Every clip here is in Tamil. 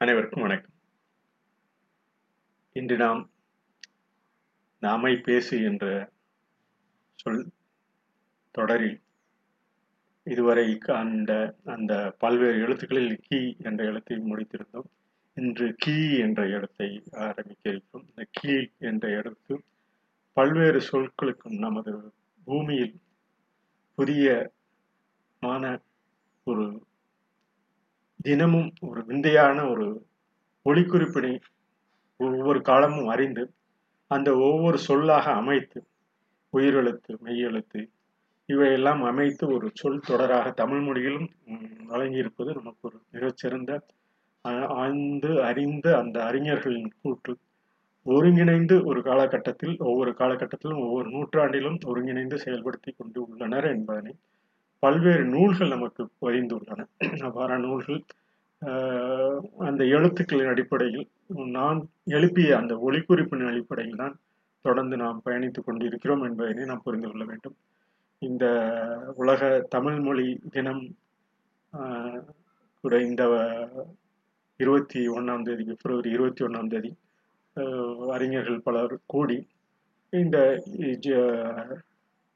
அனைவருக்கும் வணக்கம். இன்று நாம் நாமை பேசு என்ற சொல் தொடரில் இதுவரை அந்த அந்த பல்வேறு எழுத்துக்களில் கீ என்ற எழுத்தை முடித்திருந்தோம். இன்று கீ என்ற எழுத்தை ஆரம்பிக்க இருக்கிறோம். இந்த கீ என்ற எழுத்து பல்வேறு சொற்களுக்கும் நமது பூமியில் புதியமான ஒரு தினமும் ஒரு விந்தையான ஒரு ஒளிக்குறிப்பினை ஒவ்வொரு காலமும் அறிந்து அந்த ஒவ்வொரு சொல்லாக அமைத்து உயிரெழுத்து மெய்யெழுத்து இவையெல்லாம் அமைத்து ஒரு சொல் தொடராக தமிழ் மொழியிலும் வழங்கியிருப்பது நமக்கு ஒரு மிகச்சிறந்த ஆழ்ந்து அறிந்த அந்த அறிஞர்களின் கூற்று. ஒருங்கிணைந்து ஒரு காலகட்டத்தில் ஒவ்வொரு காலகட்டத்திலும் ஒவ்வொரு நூற்றாண்டிலும் ஒருங்கிணைந்து செயல்படுத்தி கொண்டு உள்ளனர் என்பதனை பல்வேறு நூல்கள் நமக்கு பதிந்துள்ளன அவ்வாறான நூல்கள் அந்த எழுத்துக்களின் அடிப்படையில் நாம் எழுப்பிய அந்த ஒளிக்குறிப்பின் அடிப்படையில் தான் தொடர்ந்து நாம் பயணித்துக் கொண்டிருக்கிறோம் என்பதனை நாம் புரிந்து கொள்ள வேண்டும். இந்த உலக தமிழ் மொழி தினம் கூட இந்த இருபத்தி ஒன்றாம் தேதி பிப்ரவரி இருபத்தி ஒன்றாம் தேதி அறிஞர்கள் பலர் கூடி இந்த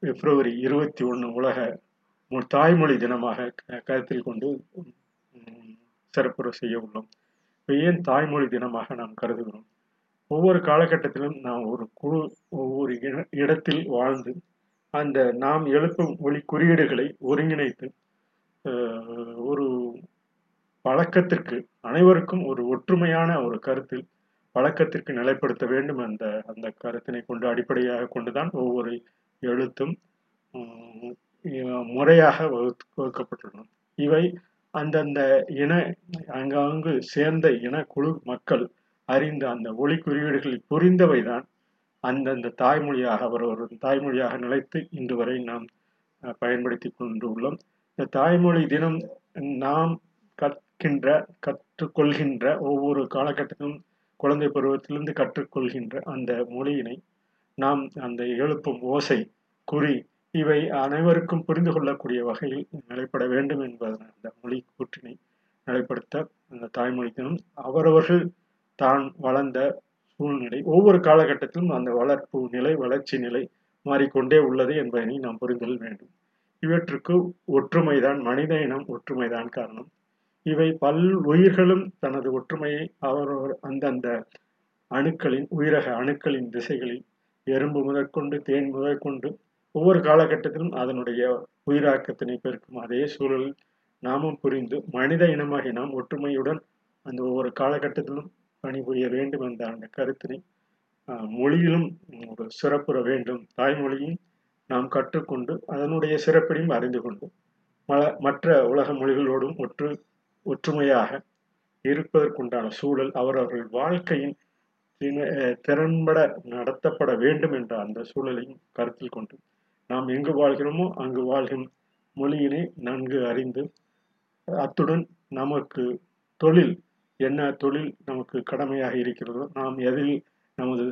பிப்ரவரி இருபத்தி ஒன்று உலக தாய்மொழி தினமாக கருத்தில் கொண்டு சிறப்புற செய்ய உள்ளோம். இப்போ ஏன் தாய்மொழி தினமாக நாம் கருதுகிறோம்? ஒவ்வொரு காலகட்டத்திலும் நாம் ஒரு குழு ஒவ்வொரு இடத்தில் வாழ்ந்து அந்த நாம் எழுப்பும் ஒளி குறியீடுகளை ஒருங்கிணைத்து ஒரு பழக்கத்திற்கு அனைவருக்கும் ஒரு ஒற்றுமையான ஒரு கருத்தில் பழக்கத்திற்கு நிலைப்படுத்த வேண்டும் அந்த அந்த கருத்தினை கொண்டு அடிப்படையாக கொண்டுதான் ஒவ்வொரு எழுத்தும் முறையாக வகுத்து வகுக்கப்பட்டுள்ளன. இவை அந்தந்த இன அங்காங்கு சேர்ந்த இன குழு மக்கள் அறிந்த அந்த ஒளி குறியீடுகளில் புரிந்தவைதான் அந்தந்த தாய்மொழியாக அவர் ஒரு தாய்மொழியாக நிலைத்து இன்று வரை நாம் பயன்படுத்தி கொண்டுள்ளோம். இந்த தாய்மொழி தினம் நாம் கற்கின்ற கற்றுக்கொள்கின்ற ஒவ்வொரு காலகட்டத்திலும் குழந்தை பருவத்திலிருந்து கற்றுக்கொள்கின்ற அந்த மொழியினை நாம் அந்த எழுப்பும் ஓசை குறி இவை அனைவருக்கும் புரிந்து கொள்ளக்கூடிய வகையில் நிலைப்பட வேண்டும் என்பதன் அந்த மொழி கூற்றினை நிலைப்படுத்த அந்த தாய்மொழி தினம் அவரவர்கள் தான் வளர்ந்த சூழ்நிலை. ஒவ்வொரு காலகட்டத்திலும் அந்த வளர்ப்பு நிலை வளர்ச்சி நிலை மாறிக்கொண்டே உள்ளது என்பதனை நாம் புரிந்து கொள்ள வேண்டும். இவற்றுக்கு ஒற்றுமைதான் மனித இனம் ஒற்றுமைதான் காரணம். இவை பல் உயிர்களும் தனது ஒற்றுமையை அவரவர் அந்தந்த அணுக்களின் உயிரக அணுக்களின் திசைகளில் எறும்பு முதற்கொண்டு தேன் முதற்கொண்டு ஒவ்வொரு காலகட்டத்திலும் அதனுடைய உயிராக்கத்தினை பெருக்கும் அதே சூழலில் நாமும் புரிந்து மனித இனமாகி நாம் ஒற்றுமையுடன் அந்த ஒவ்வொரு காலகட்டத்திலும் பணிபுரிய வேண்டும் என்ற அந்த கருத்தினை மொழியிலும் ஒரு சிறப்புற வேண்டும். தாய்மொழியும் நாம் கற்றுக்கொண்டு அதனுடைய சிறப்பினையும் அறிந்து கொண்டு மற்ற உலக மொழிகளோடும் ஒற்று ஒற்றுமையாக இருப்பதற்குண்டான சூழல் அவரவர்கள் வாழ்க்கையின் திறன்பட நடத்தப்பட வேண்டும் என்ற அந்த சூழலையும் கருத்தில் கொண்டு நாம் எங்கு வாழ்கிறோமோ அங்கு வாழ்கின் மொழியினை நன்கு அறிந்து அத்துடன் நமக்கு தொழில் என்ன தொழில் நமக்கு கடமையாக இருக்கிறதோ நாம் எதில் நமது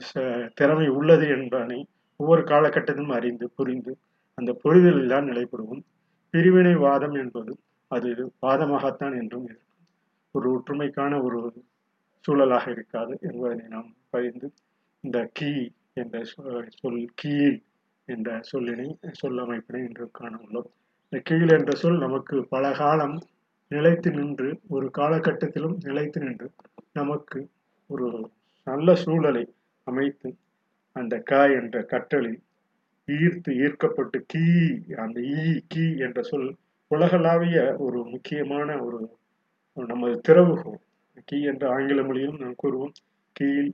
திறமை உள்ளது என்பதனை ஒவ்வொரு காலகட்டத்திலும் அறிந்து புரிந்து அந்த புரிதலில் தான் நிலைப்படுவோம் பிரிவினை வாதம் என்பது அது வாதமாகத்தான் என்றும் இருக்கும். ஒரு ஒற்றுமைக்கான ஒரு சூழலாக இருக்காது என்பதனை நாம் பகிர்ந்து இந்த கீ என்ற சொல் கீழ் என்ற சொல்லினை சொல்லமைப்பினை இன்று காண உள்ளோம் இந்த கீழ் என்ற சொல் நமக்கு பல காலம் நிலைத்து நின்று ஒரு காலகட்டத்திலும் நிலைத்து நின்று நமக்கு ஒரு நல்ல சூழலை அமைத்து அந்த க என்ற கற்றலில் ஈர்த்து ஈர்க்கப்பட்டு கீ அந்த ஈ கீ என்ற சொல் உலகளாவிய ஒரு முக்கியமான ஒரு நமது திறவுகோல் கீ என்ற ஆங்கில மொழியிலும் நாம் கூறுவோம். கீழ்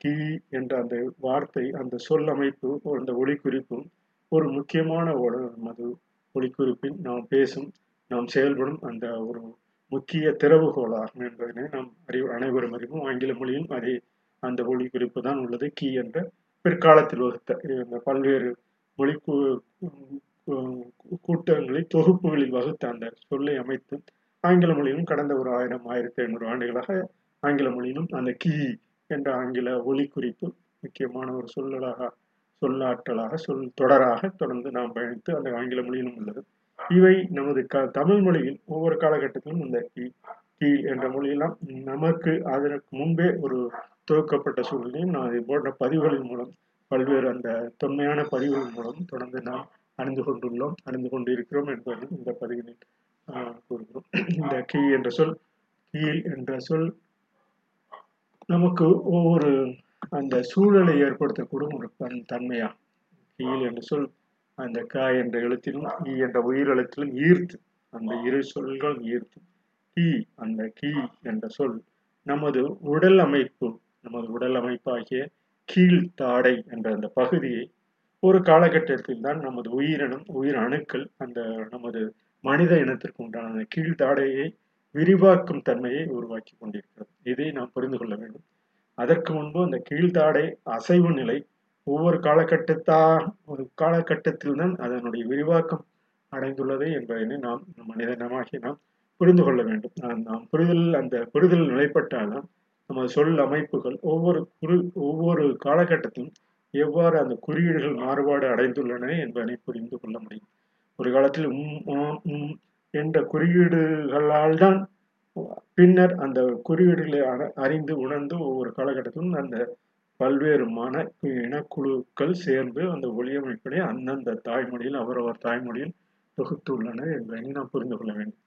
கி என்ற அந்த வார்த்தை அந்த சொல் அமைப்பு அந்த ஒளிக்குறிப்பும் ஒரு முக்கியமான ஒரு மது ஒளிக்குறிப்பின் நாம் பேசும் நாம் செயல்படும் அந்த ஒரு முக்கிய திறவுகோலாகும் என்பதனை நாம் அறிவு அனைவரும் அறிவும். ஆங்கில மொழியும் அதே அந்த ஒளி குறிப்பு தான் உள்ளது. கீ என்ற பிற்காலத்தில் வகுத்த இந்த பல்வேறு மொழி கூட்டங்களை தொகுப்புகளில் வகுத்த அந்த சொல்லை அமைத்து ஆங்கில மொழியிலும் கடந்த ஒரு ஆயிரம் ஆயிரத்தி ஐநூறு ஆண்டுகளாக ஆங்கில மொழியிலும் அந்த கீ என்ற ஆங்கில ஒலி குறிப்பு முக்கியமான ஒரு சொல்லலாக சொல்லாற்றலாக சொல் தொடராக தொடர்ந்து நாம் பயணித்து அந்த ஆங்கில மொழியிலும் உள்ளது. இவை நமது க தமிழ் மொழியில் ஒவ்வொரு காலகட்டத்திலும் இந்த கி கீழ் என்ற மொழியெல்லாம் நமக்கு அதற்கு முன்பே ஒரு துவக்கப்பட்ட சூழ்நிலையும் நான் இது போன்ற பதிவுகளின் மூலம் பல்வேறு அந்த தொன்மையான பதிவுகள் மூலம் தொடர்ந்து நாம் அறிந்து கொண்டுள்ளோம் அறிந்து கொண்டு இருக்கிறோம் என்பதை இந்த பதிவினில் ஆஹ், கூறுகிறோம். இந்த கீ என்ற சொல் கீழ் என்ற சொல் நமக்கு ஒவ்வொரு அந்த சூழலை ஏற்படுத்தக்கூடும் ஒரு பன் தன்மையா. கீழ் என்ற சொல் அந்த க என்ற எழுத்திலும் ஈ என்ற உயிர் எழுத்திலும் ஈர்த்து அந்த இரு சொல்கள் ஈர்த்து கீ அந்த கீ என்ற சொல் நமது உடல் அமைப்பு நமது உடல் அமைப்பாகிய கீழ் தாடை என்ற அந்த பகுதியை ஒரு காலகட்டத்தில் தான் நமது உயிரினம் உயிர் அணுக்கள் அந்த நமது மனித இனத்திற்கு உண்டான அந்த கீழ்த்தாடையை விரிவாக்கும் தன்மையை உருவாக்கி கொண்டிருக்கிறது. இதை நாம் புரிந்து கொள்ள வேண்டும். அதற்கு முன்பு அந்த கீழ்த்தாடை அசைவு நிலை ஒவ்வொரு காலகட்டத்தா ஒரு காலகட்டத்தில் தான் அதனுடைய விரிவாக்கம் அடைந்துள்ளது என்பதனை நாம் மனிதனமாகி நாம் புரிந்து கொள்ள வேண்டும். நாம் புரிதல் அந்த புரிதல் நிலைப்பட்டால்தான் நமது சொல் அமைப்புகள் ஒவ்வொரு குறு ஒவ்வொரு காலகட்டத்திலும் எவ்வாறு அந்த குறியீடுகள் மாறுபாடு அடைந்துள்ளன என்பதனை புரிந்து கொள்ள முடியும். ஒரு காலத்தில் உம் உம் என்ற குறியீடுகளால் தான் பின்னர் அந்த குறியீடுகளை அற- அறிந்து உணர்ந்து ஒவ்வொரு காலகட்டத்திலும் அந்த பல்வேறு மன இனக்குழுக்கள் சேர்ந்து அந்த ஒளியமைப்பினை அந்தந்த தாய்மொழியில் அவரவர் தாய்மொழியில் தொகுத்துள்ளனர் என்பதை நாம் புரிந்து கொள்ள வேண்டும்.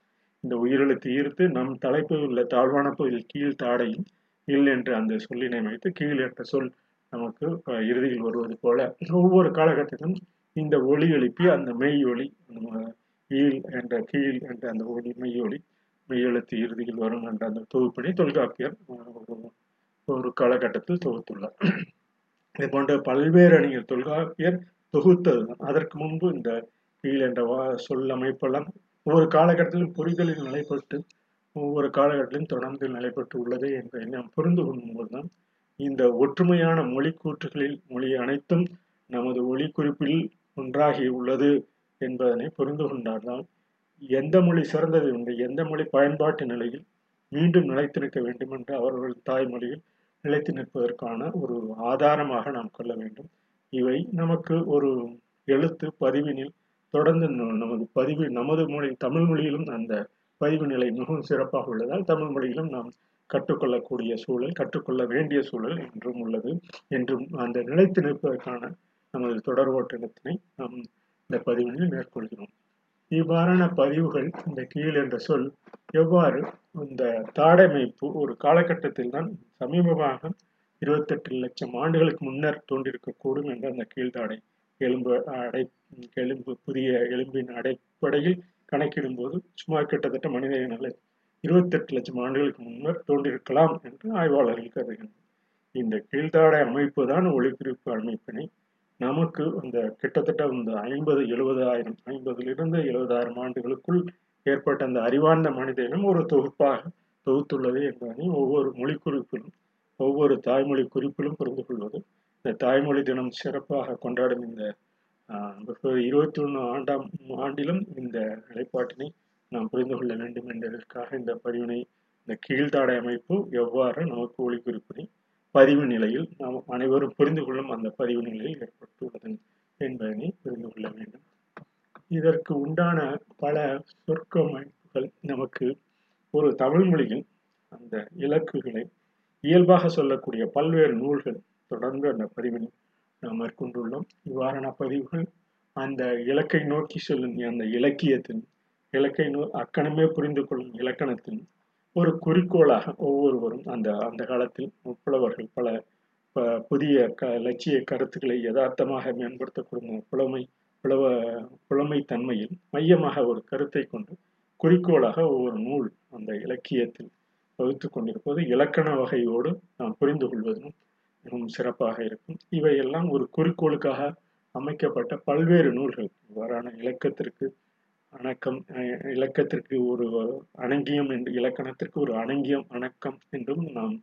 இந்த உயிரெழுத்து ஈர்த்து நம் தலைப்பில் உள்ள தாழ்வான பகுதியில் கீழ் தாடையில் இல் என்ற அந்த சொல்லினை வைத்து கீழ் என்ற சொல் நமக்கு இறுதியில் வருவது போல ஒவ்வொரு காலகட்டத்திலும் இந்த ஒளி எழுப்பி அந்த மெய் ஒளி கீழ் என்ற கீழ் என்ற அந்த ஒளி மெய் மெய்யெழுத்து இறுதியில் வரும் என்ற அந்த தொகுப்பினை தொல்காப்பியர் ஒரு ஒரு காலகட்டத்தில் தொகுத்துள்ளார். இது போன்ற பல்வேறு அணிகள் தொல்காப்பியர் தொகுத்தது. அதற்கு முன்பு இந்த கீழ் என்ற வா சொல் அமைப்பெல்லாம் ஒவ்வொரு காலகட்டத்திலும் புரிதலில் நிலைப்பட்டு ஒவ்வொரு காலகட்டத்திலும் தொடர்ந்து நிலைப்பட்டு உள்ளது என்பதை நாம் புரிந்து கொள்ளும்போதுதான் இந்த ஒற்றுமையான மொழி கூற்றுகளில் மொழி அனைத்தும் நமது ஒளி குறிப்பில் ஒன்றாகி உள்ளது. என்பதனை புரிந்து கொண்டால்தான் எந்த மொழி சிறந்தது உண்டு எந்த மொழி பயன்பாட்டு நிலையில் மீண்டும் நிலைத்து நிற்க வேண்டும் என்று அவர்கள் தாய்மொழியில் நிலைத்து நிற்பதற்கான ஒரு ஆதாரமாக நாம் கொள்ள வேண்டும். இவை நமக்கு ஒரு எழுத்து பதிவினில் தொடர்ந்து நமது பதிவு நமது மொழி தமிழ் மொழியிலும் அந்த பதிவு நிலை மிகவும் சிறப்பாக உள்ளதால் தமிழ் மொழியிலும் நாம் கற்றுக்கொள்ளக்கூடிய சூழல் கற்றுக்கொள்ள வேண்டிய சூழல் என்றும் உள்ளது. என்றும் அந்த நிலைத்து நிற்பதற்கான நமது தொடர் நாம் இந்த பதிவினில் மேற்கொள்கிறோம். இவ்வாறான பதிவுகள் இந்த கீழ் என்ற சொல் எவ்வாறு இந்த தாடமைப்பு ஒரு காலகட்டத்தில் தான் சமீபமாக இருபத்தெட்டு லட்சம் ஆண்டுகளுக்கு முன்னர் தோன்றிருக்கக்கூடும் என்ற அந்த கீழ்தாடை எலும்பு அடை எலும்பு புதிய எலும்பின் அடிப்படையில் கணக்கிடும்போது சுமார் கிட்டத்தட்ட மனித இனங்களை இருபத்தெட்டு லட்சம் ஆண்டுகளுக்கு முன்னர் தோன்றிருக்கலாம் என்று ஆய்வாளர்கள் கருதுகின்றனர். இந்த கீழ்தாடை அமைப்பு தான் ஒளிபிரிப்பு அமைப்பினை நமக்கு அந்த கிட்டத்தட்ட இந்த ஐம்பது எழுபதாயிரம் ஐம்பதிலிருந்து எழுபதாயிரம் ஆண்டுகளுக்குள் ஏற்பட்ட அந்த அறிவார்ந்த மனித இனம் ஒரு தொகுப்பாக தொகுத்துள்ளது என்பதனை ஒவ்வொரு மொழி குறிப்பிலும் ஒவ்வொரு தாய்மொழி குறிப்பிலும் புரிந்து கொள்வது. இந்த தாய்மொழி தினம் சிறப்பாக கொண்டாடும் இந்த இருபத்தி ஒன்று ஆண்டாம் ஆண்டிலும் இந்த நிலைப்பாட்டினை நாம் புரிந்து கொள்ள வேண்டும் என்பதற்காக இந்த பதிவினை இந்த கீழ்த்தாடை அமைப்பு எவ்வாறு நமக்கு ஒளி குறிப்பினை பதிவு நிலையில் நாம் அனைவரும் புரிந்து கொள்ளும் அந்த பதிவு நிலையில் ஏற்பட்டுள்ளது என்பதனை புரிந்து கொள்ள வேண்டும். இதற்கு உண்டான பல சொற்கமைப்புகள் நமக்கு ஒரு தமிழ் மொழியில் அந்த இலக்குகளை இயல்பாக சொல்லக்கூடிய பல்வேறு நூல்கள் தொடர்ந்து அந்த பதிவினை நாம் மேற்கொண்டுள்ளோம். இவ்வாறான பதிவுகள் அந்த இலக்கை நோக்கி செல்லும் அந்த இலக்கியத்தின் இலக்கை நோ அக்கணமே புரிந்து கொள்ளும் இலக்கணத்தின் ஒரு குறிக்கோளாக ஒவ்வொருவரும் அந்த அந்த காலத்தில் புலவர்கள் பல ப- புதிய க லட்சிய கருத்துக்களை யதார்த்தமாக மேம்படுத்தக்கூடிய புலமை புலவ புலமை தன்மையில் மையமாக ஒரு கருத்தை கொண்டு குறிக்கோளாக ஒவ்வொரு நூல் அந்த இலக்கியத்தில் வகுத்து கொண்டிருப்பது இலக்கண வகையோடு நாம் புரிந்து கொள்வதும் மிகவும் சிறப்பாக இருக்கும். இவையெல்லாம் ஒரு குறிக்கோளுக்காக அமைக்கப்பட்ட பல்வேறு நூல்கள். இவ்வாறான இலக்கத்திற்கு அணக்கம் அஹ், இலக்கத்திற்கு ஒரு அணங்கியம் என்று இலக்கணத்திற்கு ஒரு அணங்கியம் அணக்கம் என்றும் நாம்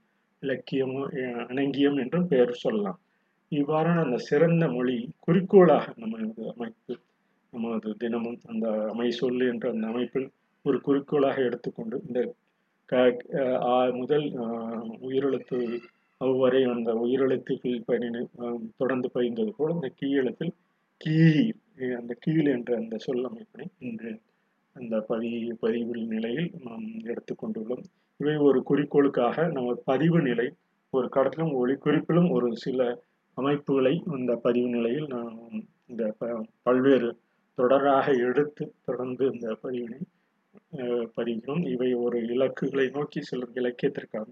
இலக்கியமோ அணங்கியம் என்றும் பெயர் சொல்லலாம். இவ்வாறான அந்த சிறந்த மொழி குறிக்கோளாக நமது அமைப்பு நமது தினமும் அந்த அமை சொல்லு என்ற அந்த அமைப்பில் ஒரு குறிக்கோளாக எடுத்துக்கொண்டு இந்த க முதல் உயிரெழுத்து அவ்வரை அந்த உயிரெழுத்துக்கள் பயணி தொடர்ந்து பயின்றது போல இந்த கீ கீழ் அந்த கீழ் என்ற அந்த சொல் அமைப்பினை இன்று அந்த பதி பதிவு நிலையில் நாம் எடுத்துக்கொண்டுள்ளோம் இவை ஒரு குறிக்கோளுக்காக நம்ம பதிவு நிலை ஒரு கடத்திலும் ஒளி குறிப்பிலும் ஒரு சில அமைப்புகளை இந்த பதிவு நிலையில் நாம் இந்த ப- பல்வேறு தொடராக எடுத்து தொடர்ந்து இந்த பதிவினை அஹ், பதிகிறோம் இவை ஒரு இலக்குகளை நோக்கி செல்லும் இலக்கியத்திற்காக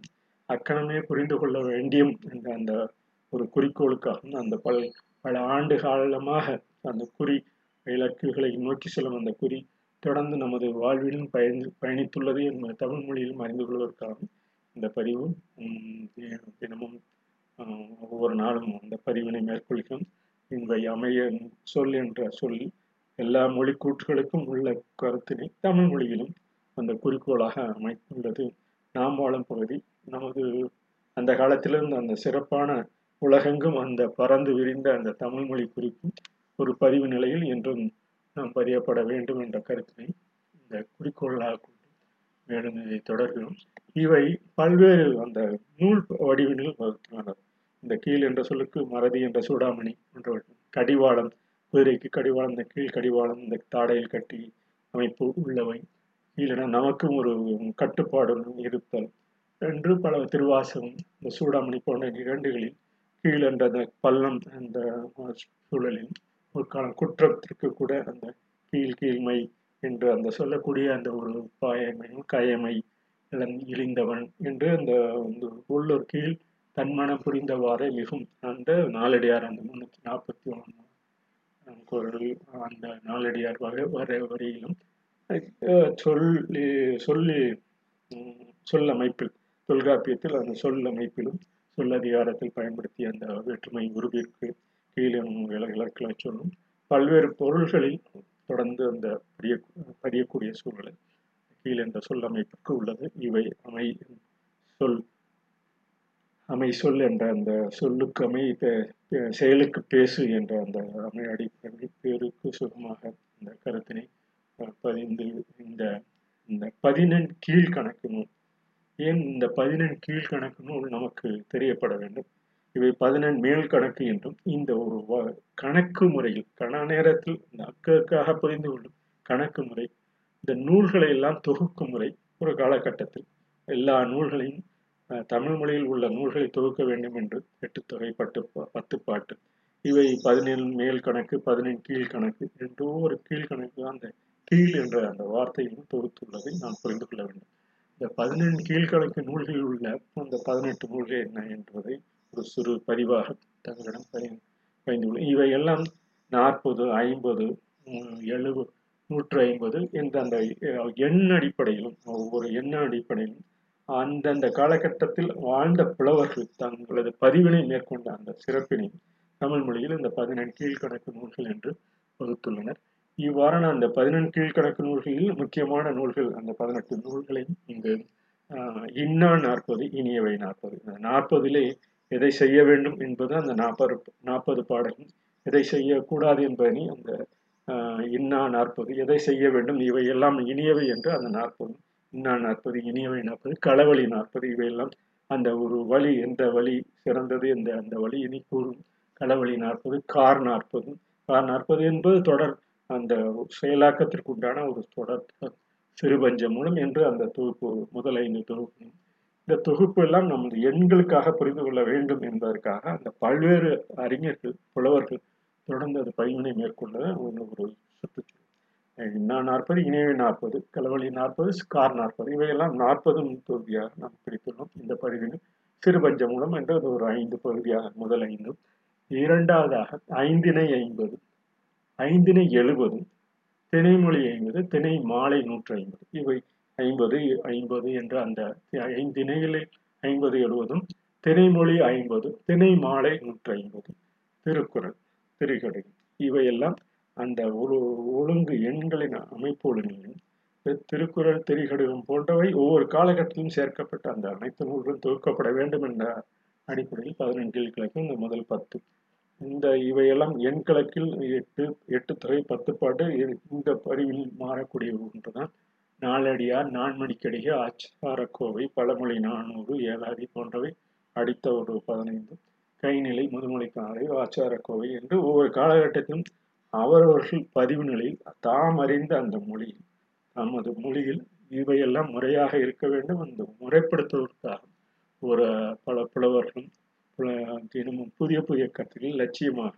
அக்கணமே புரிந்து கொள்ள வேண்டியும் என்ற அந்த ஒரு குறிக்கோளுக்காக அந்த பல் பல ஆண்டு காலமாக அந்த குறி இலக்குகளை நோக்கி செல்லும் அந்த குறி தொடர்ந்து நமது வாழ்விலும் பயந்து பயணித்துள்ளது என்பது தமிழ் மொழியிலும் அறிந்து கொள்வதற்காக இந்த பதிவு உம், தினமும் ஆஹ், ஒவ்வொரு நாளும் அந்த பதிவினை மேற்கொள்கிறோம். இவை அமைய சொல் என்ற சொல் எல்லா மொழி கூற்றுகளுக்கும் உள்ள கருத்தினை தமிழ் மொழியிலும் அந்த குறிக்கோளாக அமைத்துள்ளது. நாம் வாழும் பகுதி நமது அந்த காலத்திலிருந்து அந்த சிறப்பான உலகெங்கும் அந்த பறந்து விரிந்த அந்த தமிழ் மொழி குறிப்பும் ஒரு பதிவு நிலையில் என்றும் நாம் பதியப்பட வேண்டும் என்ற கருத்தினை இந்த குறிக்கோளாக கொண்டு மேலும் இதை தொடர்கிறோம். இவை பல்வேறு அந்த நூல் வடிவினில் வகுத்துள்ளனர். இந்த கீழ் என்ற சொல்லுக்கு மறதி என்ற சூடாமணி போன்ற கடிவாளம் குதிரைக்கு கடிவாளம் இந்த கீழ் கடிவாளம் இந்த தாடையில் கட்டி அமைப்பு உள்ளவை. இல்லைனா நமக்கும் ஒரு கட்டுப்பாடு இருத்தல். என்று பல திருவாசகம் இந்த சூடாமணி போன்ற இரண்டுகளில் கீழ் என்ற அந்த பள்ளம் அந்த சூழலில் ஒரு காலம் குற்றத்திற்கு கூட அந்த கீழ் கீழ்மை என்று அந்த சொல்லக்கூடிய அந்த ஒரு பாயமை கயமை இழிந்தவன் என்று அந்த உள்ளூர் கீழ் தன்மனம் புரிந்தவாறே மிகும் அந்த நாளடியார் அந்த முன்னூத்தி நாற்பத்தி ஒன்று குரல் அந்த நாலடியார் வகை வர வரியிலும் அஹ், சொல்லி சொல்லி உம், தொல்காப்பியத்தில் அந்த சொல்லமைப்பிலும் அமைப்பிலும் சொல்லதிகாரத்தில் பயன்படுத்திய அந்த வேற்றுமை உருவிற்கு கீழே இலக்கண சொல்லும். பல்வேறு பொருள்களில் தொடர்ந்து அந்த பதிய பதியக்கூடிய சூழலை கீழ் என்ற சொல் அமைப்புக்கு உள்ளது. இவை அமை சொல் அமை சொல் என்ற அந்த சொல்லுக்கு அமை செயலுக்கு பேசு என்ற அந்த அமை அடிப்படை பேருக்கு சுகமாக இந்த கருத்தினை பதிந்து இந்த இந்த பதினெண் கீழ்கணக்கு நூல் பதினெண் கீழ்கணக்கு நூல் நமக்கு தெரியப்பட வேண்டும். இவை பதினெண் மேல் கணக்கு என்றும் இந்த ஒரு கணக்கு முறையில் கண நேரத்தில் இந்த புரிந்து கொள்ளும் கணக்கு முறை இந்த நூல்களை எல்லாம் தொகுக்கும் முறை ஒரு காலகட்டத்தில். எல்லா நூல்களையும் தமிழ் மொழியில் உள்ள நூல்களை தொகுக்க வேண்டும் என்று எட்டு தொகை பட்டு பா- பத்து பாட்டு. இவை பதினேழு மேல் கணக்கு பதினெண் கீழ் கணக்கு என்றோ ஒரு கீழ்கணக்கு அந்த கீழ் என்ற அந்த வார்த்தையிலும் தொகுத்துள்ளதை நாம் புரிந்து கொள்ள வேண்டும். இந்த பதினெண் கீழ்கணக்கு நூல்களில் உள்ள அந்த பதினெட்டு நூல்கள் என்ன என்பதை ஒரு சிறு பதிவாக தங்களிடம் பகிர்ந்து பயந்துள்ளேன் இவை எல்லாம் நாற்பது ஐம்பது எழுபது நூற்று ஐம்பது இந்த அந்த எண் அடிப்படையிலும் ஒவ்வொரு எண்ண அடிப்படையிலும் அந்தந்த காலகட்டத்தில் வாழ்ந்த புலவர்கள் தங்களது பதிவினை மேற்கொண்ட அந்த சிறப்பினை தமிழ் மொழியில் இந்த பதினெண் கீழ்கணக்கு நூல்கள் என்று வகுத்துள்ளனர். இவ்வாறான அந்த பதினெண் கீழ்கணக்கு நூல்களில் முக்கியமான நூல்கள் அந்த பதினெட்டு நூல்களையும் இங்கு ஆஹ், இன்னா நாற்பது இனியவை நாற்பது. இந்த நாற்பதிலே எதை செய்ய வேண்டும் என்பது அந்த நாற்பது நாற்பது பாடலும் எதை செய்யக்கூடாது என்பதனை அந்த ஆஹ், இன்னா நாற்பது எதை செய்ய வேண்டும் இவை எல்லாம் இனியவை என்று அந்த நாற்பது இன்னா நாற்பது இனியவை நாற்பது களவழி நாற்பது இவையெல்லாம் அந்த ஒரு வழி எந்த வழி சிறந்தது என்ற அந்த வழி இனி கூறும் களவழி நாற்பது கார் நாற்பது கார் நாற்பது என்பது தொடர் அந்த செயலாக்கத்திற்கு உண்டான ஒரு தொடர் சிறுபஞ்ச மூலம் என்று அந்த தொகுப்பு முதல் ஐந்து தொகுப்பு இந்த தொகுப்பு எல்லாம் நமது எண்களுக்காக புரிந்து கொள்ள வேண்டும் என்பதற்காக அந்த பல்வேறு அறிஞர்கள் புலவர்கள் தொடர்ந்து அது பயிற்சியை மேற்கொள்ள ஒரு ஒரு சுற்றுச்சூழல் இன்னா நாற்பது இணைய நாற்பது கலவழி நாற்பது கார் நாற்பது இவையெல்லாம் நாற்பதும் தொகுதியாக நாம் பிரித்துள்ளோம். இந்த பகுதியில் சிறுபஞ்ச மூலம் என்று அது ஒரு ஐந்து பகுதியாக முதல் ஐந்தும் இரண்டாவதாக ஐந்தினை ஐம்பது ஐந்தினை எழுபது திணைமொழி ஐம்பது திணை மாலை நூற்றி ஐம்பது. இவை ஐம்பது ஐம்பது என்ற அந்த ஐந்திணைகளில் ஐம்பது எழுபதும் திணைமொழி ஐம்பது திணை மாலை நூற்றி ஐம்பது. திருக்குறள் திரிகடை இவையெல்லாம் அந்த ஒரு ஒழுங்கு எண்களின் அமைப்பு ஒழுங்கிலும் திருக்குறள் திரிகடுகம் போன்றவை ஒவ்வொரு காலகட்டத்திலும் சேர்க்கப்பட்ட அந்த அனைத்து நூல்களும் தொகுக்கப்பட வேண்டும் என்ற அடிப்படையில் பதினெண்டு கிழக்கு இந்த முதல் பத்து இந்த இவையெல்லாம் எண் கணக்கில் எட்டு எட்டு துறை பத்து பாட்டு இந்த பதிவில் மாறக்கூடிய ஒன்றுதான். நாளடியார் நான்மணிக்கடிகை ஆச்சாரக்கோவை பழமொழி நானூறு ஏழாதி போன்றவை அடித்த ஒரு பதினைந்து. கைநிலை முதுமொழிக்காரை ஆச்சாரக்கோவை என்று ஒவ்வொரு காலகட்டத்திலும் அவரவர்கள் பதிவு நிலையில் தாம் அறிந்த அந்த மொழியில் நமது மொழியில் இவையெல்லாம் முறையாக இருக்க வேண்டும் அந்த முறைப்படுத்துவதற்காக. ஒரு பல புலவர்களும் தினமும் புதிய புதிய கருத்துக்கள் லட்சியமாக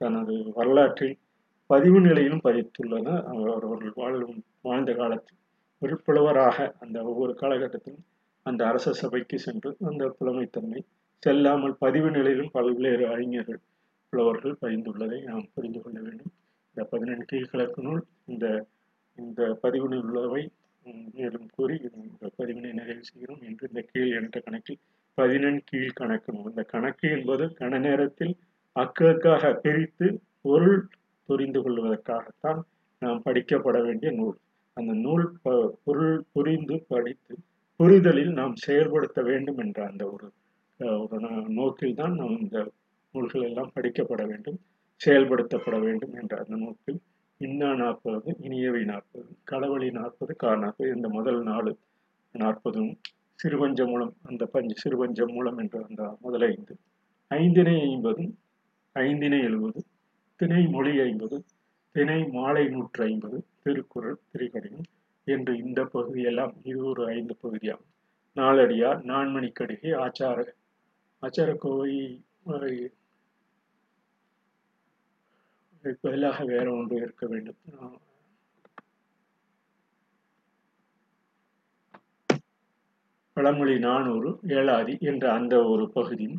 தனது வரலாற்றில் பதிவு நிலையிலும் பதித்துள்ளன. அவர்கள் வாழும் வாழ்ந்த காலத்தில் ஒரு புலவராக அந்த ஒவ்வொரு காலகட்டத்திலும் அந்த அரச சபைக்கு சென்று அந்த புலமைத்தன்மை செல்லாமல் பதிவு நிலையிலும் பல்வேறு அறிஞர்கள் புலவர்கள் பதிந்துள்ளதை நாம் புரிந்து கொள்ள வேண்டும். இந்த பதினெண்டு கீழ்கிழக்கு நூல் இந்த இந்த பதிவு நூல் உள்ளவை மேலும் கூறி இந்த பதிவினை நிறைவு செய்கிறோம். என்று இந்த கீழ் என்ற கணக்கில் பதினெண் கீழ் கணக்கு. அந்த இந்த கணக்கு என்பது கன நேரத்தில் அக்கக்காக பிரித்து பொருள் புரிந்து கொள்வதற்காகத்தான் நாம் படிக்கப்பட வேண்டிய நூல். அந்த நூல் பொருள் புரிந்து படித்து புரிதலில் நாம் செயல்படுத்த வேண்டும் என்ற அந்த ஒரு ஒரு நோக்கில் தான் நாம் இந்த நூல்கள் எல்லாம் படிக்கப்பட வேண்டும் செயல்படுத்தப்பட வேண்டும் என்ற அந்த நோக்கில் இன்னா நாற்பது இனியவை நாற்பது களவழி நாற்பது கார் நாற்பது இந்த முதல் நாலு நாற்பதும் சிறுபஞ்ச மூலம் அந்த பஞ்ச சிறுபஞ்ச மூலம் என்ற அந்த முதல் ஐந்து ஐந்தினை ஐம்பது ஐந்தினை எழுபது திணை மொழி ஐம்பது திணை மாலை நூற்று ஐம்பது திருக்குறள் திரிகடிகம் என்று இந்த பகுதியெல்லாம் இது ஒரு ஐந்து பகுதியாகும். நாலடியார் நான்மணிக்கடிகை ஆச்சார ஆச்சாரக்கோவை அஹ், பதிலாக வேற ஒன்று இருக்க வேண்டும். பழமொழி நானூறு ஏழாதி என்ற அந்த ஒரு பகுதியும்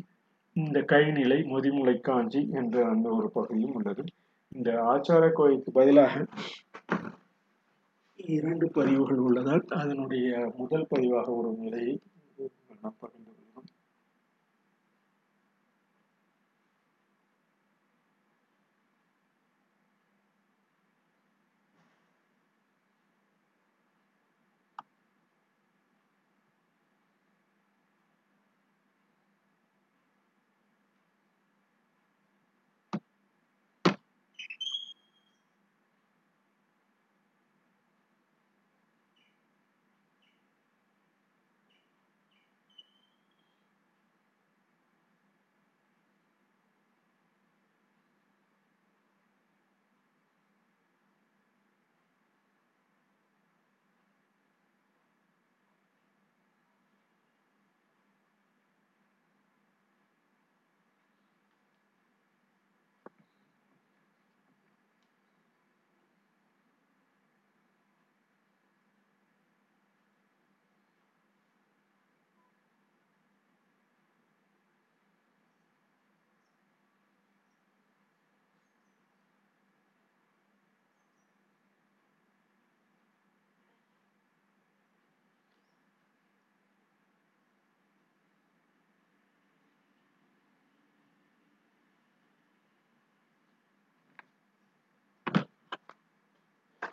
இந்த கைநிலை முதிமுலை காஞ்சி என்ற அந்த ஒரு பகுதியும் உள்ளது. இந்த ஆச்சார கோயிலுக்கு பதிலாக இரண்டு பதிவுகள் உள்ளதால் அதனுடைய முதல் பதிவாக ஒரு நிலையை நாம் பகிர்ந்து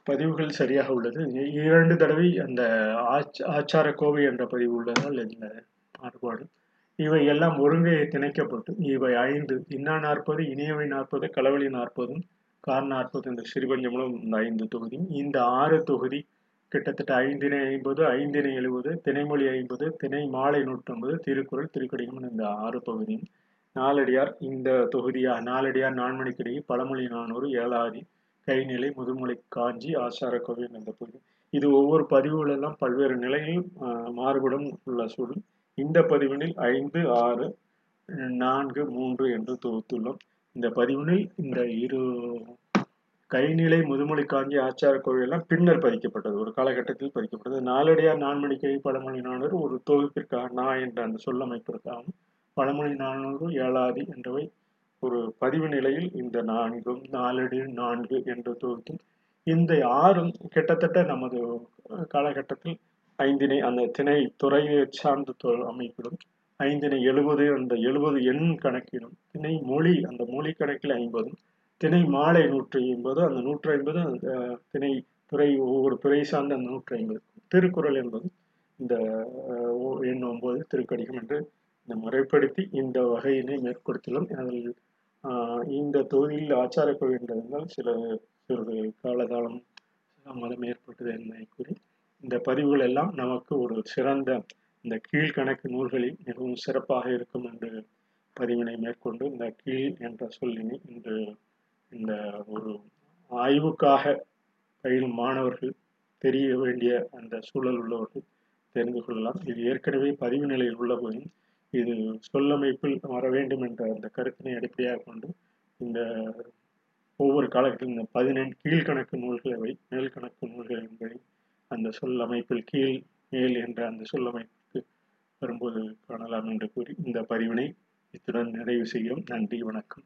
பதிவுகள் சரியாக உள்ளது. இரண்டு தடவை அந்த ஆச் ஆச்சார கோவை என்ற பதிவு உள்ளதால் இந்த மாறுபாடு இவை எல்லாம் ஒருங்கே திணைக்கப்பட்டு இவை ஐந்து இன்னா நாற்பது இனியவை நாற்பது களவழி நாற்பதும் கார் நாற்பது இந்த சிறுபஞ்சமும் இந்த ஐந்து தொகுதி. இந்த ஆறு தொகுதி கிட்டத்தட்ட ஐந்தினை ஐம்பது ஐந்தினை எழுபது திணைமொழி ஐம்பது திணை மாலை நூற்றம்பது திருக்குறள் திருக்கடிகம் இந்த ஆறு பகுதியும். நாலடியார் இந்த தொகுதியா நாலடியார் நான்மணிக்கிடையே பழமொழி நானூறு ஏழாதி கைநிலை முதுமலை காஞ்சி ஆசார கோவில் என்ற பகுதி இது ஒவ்வொரு பதிவுகளெல்லாம் பல்வேறு நிலையில் மாறுபடும் உள்ள சூழல். இந்த பதிவினில் ஐந்து ஆறு நான்கு மூன்று என்று தொகுத்துள்ளோம். இந்த பதிவினில் இந்த இரு கைநிலை முதுமொழி காஞ்சி ஆச்சார கோவிலெல்லாம் பின்னர் பதிக்கப்பட்டது. ஒரு காலகட்டத்தில் பதிக்கப்பட்டது. நாலடியார் நான்மணிக்கை பழமொழி நானூறு ஒரு தொகுப்பிற்காக நா என்ற அந்த சொல்லமைப்பிற்காகவும் பழமொழி நானூறு ஏழாதி என்றவை ஒரு பதிவு நிலையில் இந்த நான்கும் நாலடி நான்கு என்று தொகுத்தும் இந்த ஆறும் கிட்டத்தட்ட நமது காலகட்டத்தில் ஐந்தினை அந்த திணை துறையை சார்ந்த தொ- அமைப்பிலும் ஐந்தினை எழுபது அந்த எழுபது எண் கணக்கிலும் திணை மொழி அந்த மொழி கணக்கில் ஐம்பதும் திணை மாலை நூற்றி ஐம்பது அந்த நூற்றி ஐம்பது அந்த திணை துறை ஒவ்வொரு துறை சார்ந்த அந்த நூற்றி ஐம்பது. திருக்குறள் என்பது இந்த எண் ஒன்பது திருக்கடிகம் என்று இந்த முறைப்படுத்தி இந்த வகையினை மேற்கொடுத்துள்ளோம். அதில் இந்த தொகுதியில் ஆச்சார கோவில் சில சிறிது காலகாலம் மதம் ஏற்பட்டது என்பதை கூறி இந்த பதிவுகள் எல்லாம் நமக்கு ஒரு சிறந்த இந்த கீழ்கணக்கு நூல்களில் மிகவும் சிறப்பாக இருக்கும் என்று பதிவினை மேற்கொண்டு இந்த கீழ் என்ற சொல்லினை இன்று இந்த ஒரு ஆய்வுக்காக பயிலும் மாணவர்கள் தெரிய வேண்டிய அந்த சூழல் உள்ளவர்கள் தெரிந்து கொள்ளலாம். இது ஏற்கனவே பதிவு நிலையில் உள்ள போதும் இது சொல்லமைப்பில் வர வேண்டும் என்ற அந்த கருத்தினை அடிப்படையாக கொண்டு இந்த ஒவ்வொரு காலகட்டத்தில் இந்த பதினெண் கீழ்கணக்கு நூல்களை மேல் கணக்கு நூல்கள் என்பதை அந்த சொல்லமைப்பில் கீழ் மேல் என்ற அந்த சொல்லமைப்புக்கு வரும்போது காணலாம் என்று கூறி இந்த பதிவினை இத்துடன் நிறைவு செய்கிறோம். நன்றி வணக்கம்.